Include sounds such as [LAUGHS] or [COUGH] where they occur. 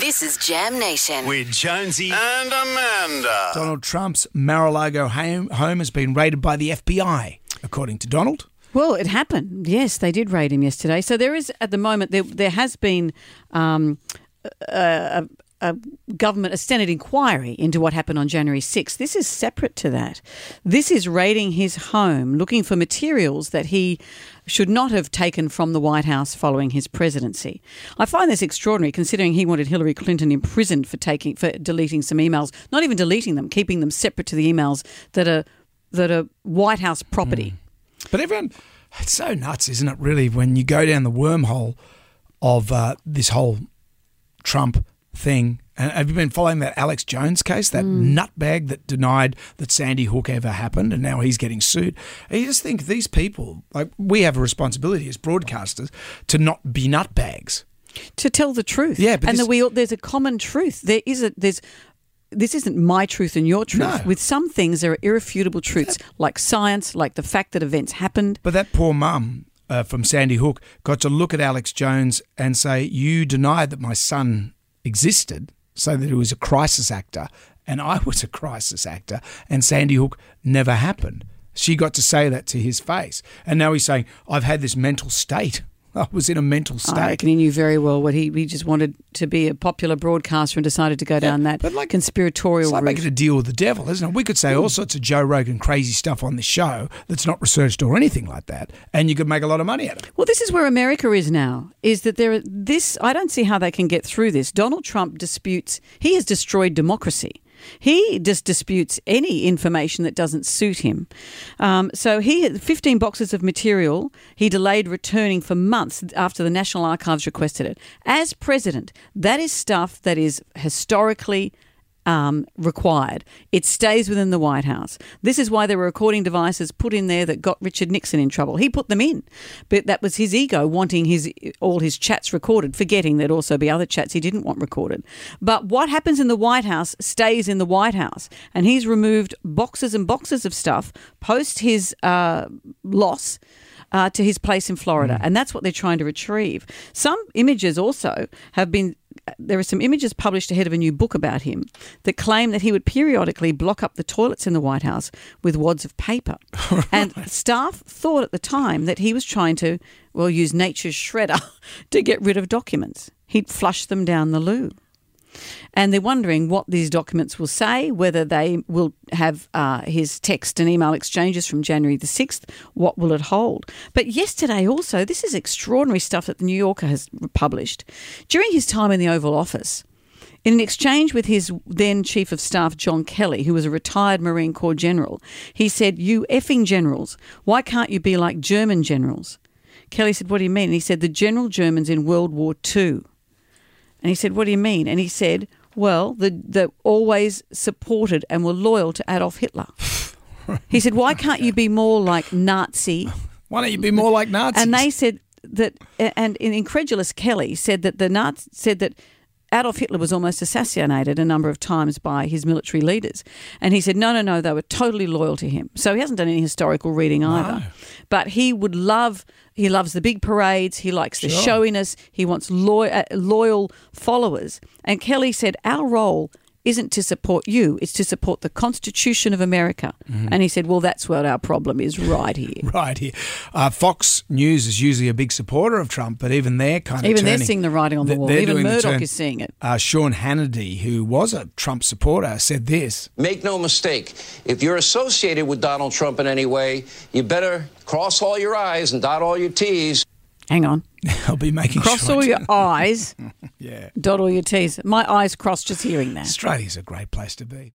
This is Jam Nation. with Jonesy and Amanda. Donald Trump's Mar-a-Lago home, home has been raided by the FBI, according to Donald. Well, it happened. Yes, they did raid him yesterday. So there is, at the moment, there, there has been um, a, a, government, a Senate inquiry into what happened on January 6th. This is separate to that. This is raiding his home, looking for materials that he should not have taken from the White House following his presidency. I find this extraordinary, considering he wanted Hillary Clinton imprisoned for taking for deleting some emails, not even deleting them, keeping them separate to the emails that are that are White House property. But everyone, it's so nuts, isn't it, really, when you go down the wormhole of uh, this whole Trump thing. And have you been following that Alex Jones case, that nutbag that denied that Sandy Hook ever happened, and now he's getting sued? And you just think these people, like, we have a responsibility as broadcasters to not be nutbags. to tell the truth. Yeah, and this- that we all, there's a common truth. There is a there's this isn't my truth and your truth. No. With some things, there are irrefutable truths, like science, like the fact that events happened. But that poor mum uh, from Sandy Hook got to look at Alex Jones and say, You denied that my son existed, so that he was a crisis actor, and I [LAUGHS] was a crisis actor, and Sandy Hook never happened. She got to say that to his face. And now he's saying, I've had this mental state. I was in a mental oh, I state. reckon he knew very well what he he just wanted to be a popular broadcaster and decided to go down that but like- conspiratorial It's like route. making a deal with the devil, isn't it? We could say all hmm. sorts of Joe Rogan crazy stuff on this show that's not researched or anything like that, and you could make a lot of money out of it. Well, this is where America is now. Is that there? This I don't see how they can get through this. Donald Trump disputes. He has destroyed democracy. He just disputes any information that doesn't suit him. Um, so he had 15 boxes of material. He delayed returning for months after the National Archives requested it. As president, that is stuff that is historically um, required. It stays within the White House. This is why there were recording devices put in there that got Richard Nixon in trouble. He put them in, but that was his ego wanting his all his chats recorded, forgetting there'd also be other chats he didn't want recorded. But what happens in the White House stays in the White House, and he's removed boxes and boxes of stuff post his uh, loss uh, to his place in Florida, and that's what they're trying to retrieve. Some images also have been. There are some images published ahead of a new book about him that claim that he would periodically block up the toilets in the White House with wads of paper. [LAUGHS] And staff thought at the time that he was trying to, well, use nature's shredder [LAUGHS] to get rid of documents. He'd flush them down the loo and they're wondering what these documents will say, whether they will have uh, his text and email exchanges from January the 6th, what will it hold? But yesterday also, this is extraordinary stuff that the New Yorker has published. During his time in the Oval Office, in an exchange with his then Chief of Staff, John Kelly, who was a retired Marine Corps general, he said, You effing generals, why can't you be like German generals? Kelly said, What do you mean? And he said, The general Germans in World War II. And he said, What do you mean? And he said, Well, the, the always supported and were loyal to Adolf Hitler. he said, Why can't you be more like Nazi? Why don't you be more like Nazis? And they said that, and an incredulous Kelly said that the Nazi said that Adolf Hitler was almost assassinated a number of times by his military leaders. And he said, no, no, no, they were totally loyal to him. So he hasn't done any historical reading either. But he would love, he loves the big parades, he likes the Sure. showiness, he wants loy- uh, loyal followers. And Kelly said, our role isn't to support you, it's to support the Constitution of America. Mm-hmm. And he said, well, that's what our problem is right here. [LAUGHS] right here. Uh, Fox News is usually a big supporter of Trump, but even they're kind of Even they're seeing the writing on the They're- wall. Even Murdoch is seeing it. Uh, Sean Hannity, who was a Trump supporter, said this. Make no mistake, if you're associated with Donald Trump in any way, you better cross all your I's and dot all your T's. Hang on. [LAUGHS] I'll be making Cross sure. all your [LAUGHS] I's, yeah. dot all your T's. My eyes crossed just hearing that. Australia's a great place to be.